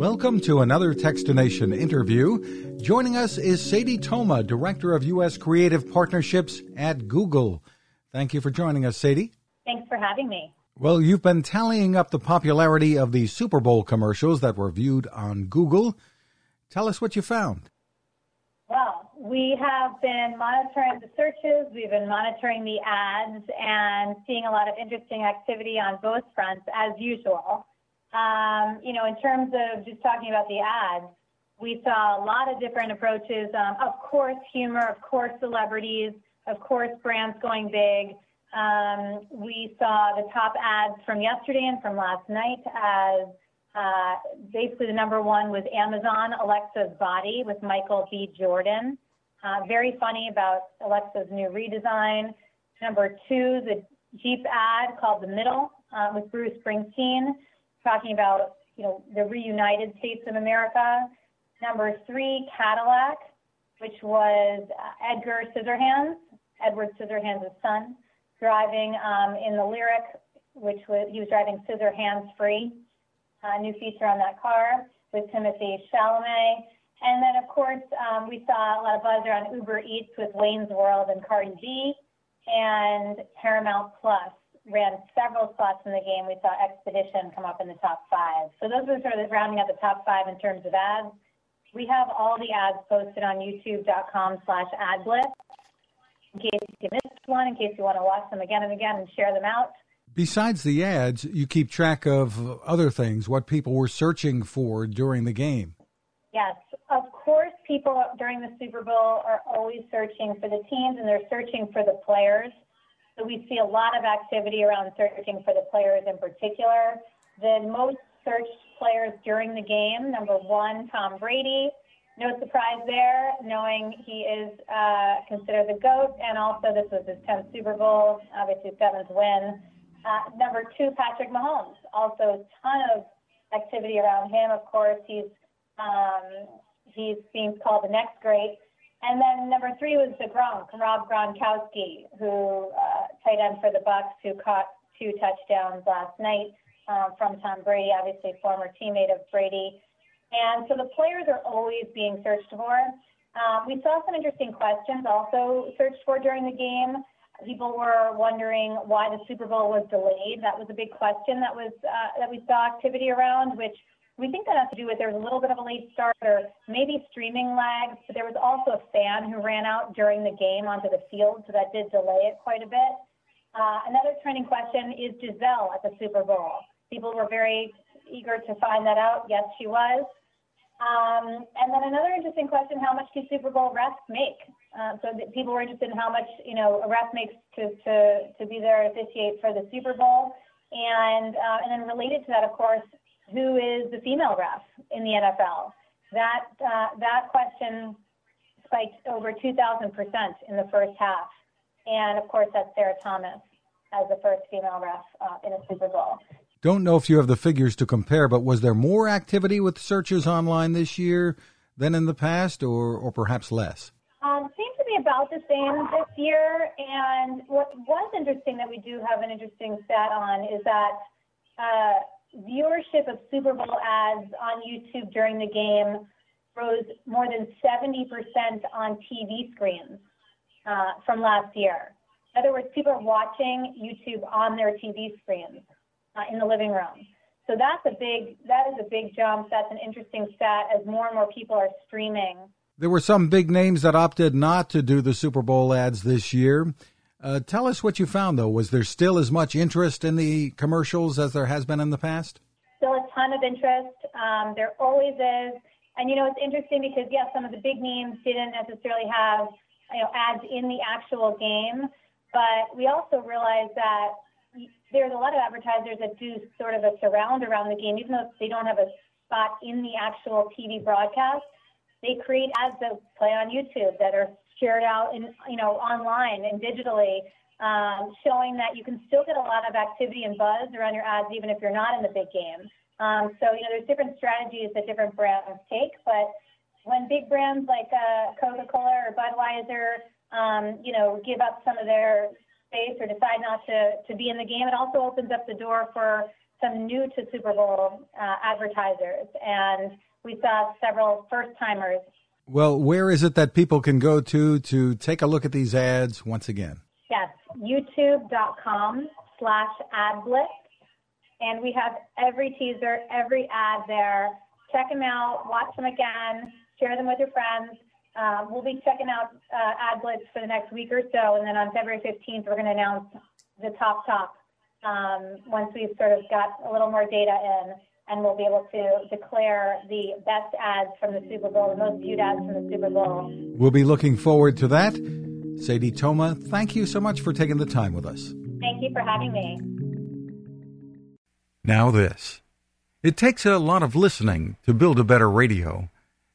Welcome to another Techstination interview. Joining us is Sadie Thoma, Director of U.S. Creative Partnerships at Google. Thank you for joining us, Sadie. Thanks for having me. Well, you've been tallying up the popularity of the Super Bowl commercials that were viewed on Google. Tell us what you found. Well, we have been monitoring the searches, we've been monitoring the ads, and seeing a lot of interesting activity on both fronts as usual. Um, you know, in terms of just talking about the ads, we saw a lot of different approaches. Um, of course, humor, of course, celebrities, of course, brands going big. Um, we saw the top ads from yesterday and from last night as uh, basically the number one was Amazon Alexa's Body with Michael B. Jordan. Uh, very funny about Alexa's new redesign. Number two, the Jeep ad called The Middle uh, with Bruce Springsteen talking about, you know, the reunited states of America. Number three, Cadillac, which was uh, Edgar Scissorhands, Edward Scissorhands' son, driving um, in the lyric, which was he was driving scissor hands free. Uh, new feature on that car with Timothée Chalamet. And then, of course, um, we saw a lot of buzz around Uber Eats with Wayne's World and Cardi B, and Paramount Plus ran several spots in the game. We saw Expedition come up in the top five. So those are sort of rounding out the top five in terms of ads. We have all the ads posted on youtube.com slash adblitz in case you missed one, in case you want to watch them again and again and share them out. Besides the ads, you keep track of other things, what people were searching for during the game. Yes, of course, people during the Super Bowl are always searching for the teams and they're searching for the players. So we see a lot of activity around searching for the players in particular. The most searched players during the game, number one, Tom Brady. No surprise there, knowing he is uh, considered the GOAT, and also this was his 10th Super Bowl, obviously seventh win. Uh, number two, Patrick Mahomes. Also, a ton of activity around him. Of course, he's um, he's being called the next great. And then number three was the Gronk, Rob Gronkowski, who uh, tight end for the Bucks who caught two touchdowns last night um, from Tom Brady, obviously former teammate of Brady. And so the players are always being searched for. Um, we saw some interesting questions also searched for during the game. People were wondering why the Super Bowl was delayed. That was a big question that was uh, that we saw activity around, which we think that has to do with there was a little bit of a late start or maybe streaming lags, but there was also a fan who ran out during the game onto the field, so that did delay it quite a bit. Uh, another trending question is Gisele at the Super Bowl. People were very eager to find that out. Yes, she was. Um, and then another interesting question: How much do Super Bowl refs make? Uh, so people were interested in how much you know a ref makes to to to be there officiate for the Super Bowl, and uh, and then related to that, of course, who is the female ref in the NFL? That uh, that question spiked over 2,000 percent in the first half, and of course that's Sarah Thomas as the first female ref uh, in a Super Bowl. Don't know if you have the figures to compare, but was there more activity with searches online this year than in the past, or or perhaps less? Um, seems to be about the same this year. And what was interesting that we do have an interesting stat on is that. Uh, viewership of Super Bowl ads on YouTube during the game rose more than 70% on TV screens uh, from last year. In other words, people are watching YouTube on their TV screens uh, in the living room. So that's a big that is a big jump. That's an interesting stat as more and more people are streaming. There were some big names that opted not to do the Super Bowl ads this year. Uh, tell us what you found, though. Was there still as much interest in the commercials as there has been in the past? Still a ton of interest. Um, there always is. And, you know, it's interesting because, yes, some of the big names didn't necessarily have, you know, ads in the actual game. But we also realized that there's a lot of advertisers that do sort of a surround around the game, even though they don't have a spot in the actual TV broadcast. They create ads that play on YouTube that are shared out in, you know, online and digitally, um, showing that you can still get a lot of activity and buzz around your ads, even if you're not in the big game. Um, so, you know, there's different strategies that different brands take, but when big brands like uh, Coca-Cola or Budweiser, um, you know, give up some of their space or decide not to, to be in the game, it also opens up the door for some new to Super Bowl uh, advertisers, and we saw several first timers. Well, where is it that people can go to to take a look at these ads once again? Yes, youtube.com slash adblitz. And we have every teaser, every ad there. Check them out, watch them again, share them with your friends. Um, we'll be checking out uh, AdBlitz for the next week or so, and then on February 15th, we're going to announce the top top um, once we've sort of got a little more data in, and we'll be able to declare the best ads from the Super Bowl, the most viewed ads from the Super Bowl. We'll be looking forward to that. Sadie Thoma, thank you so much for taking the time with us. Thank you for having me. Now, this. It takes a lot of listening to build a better radio,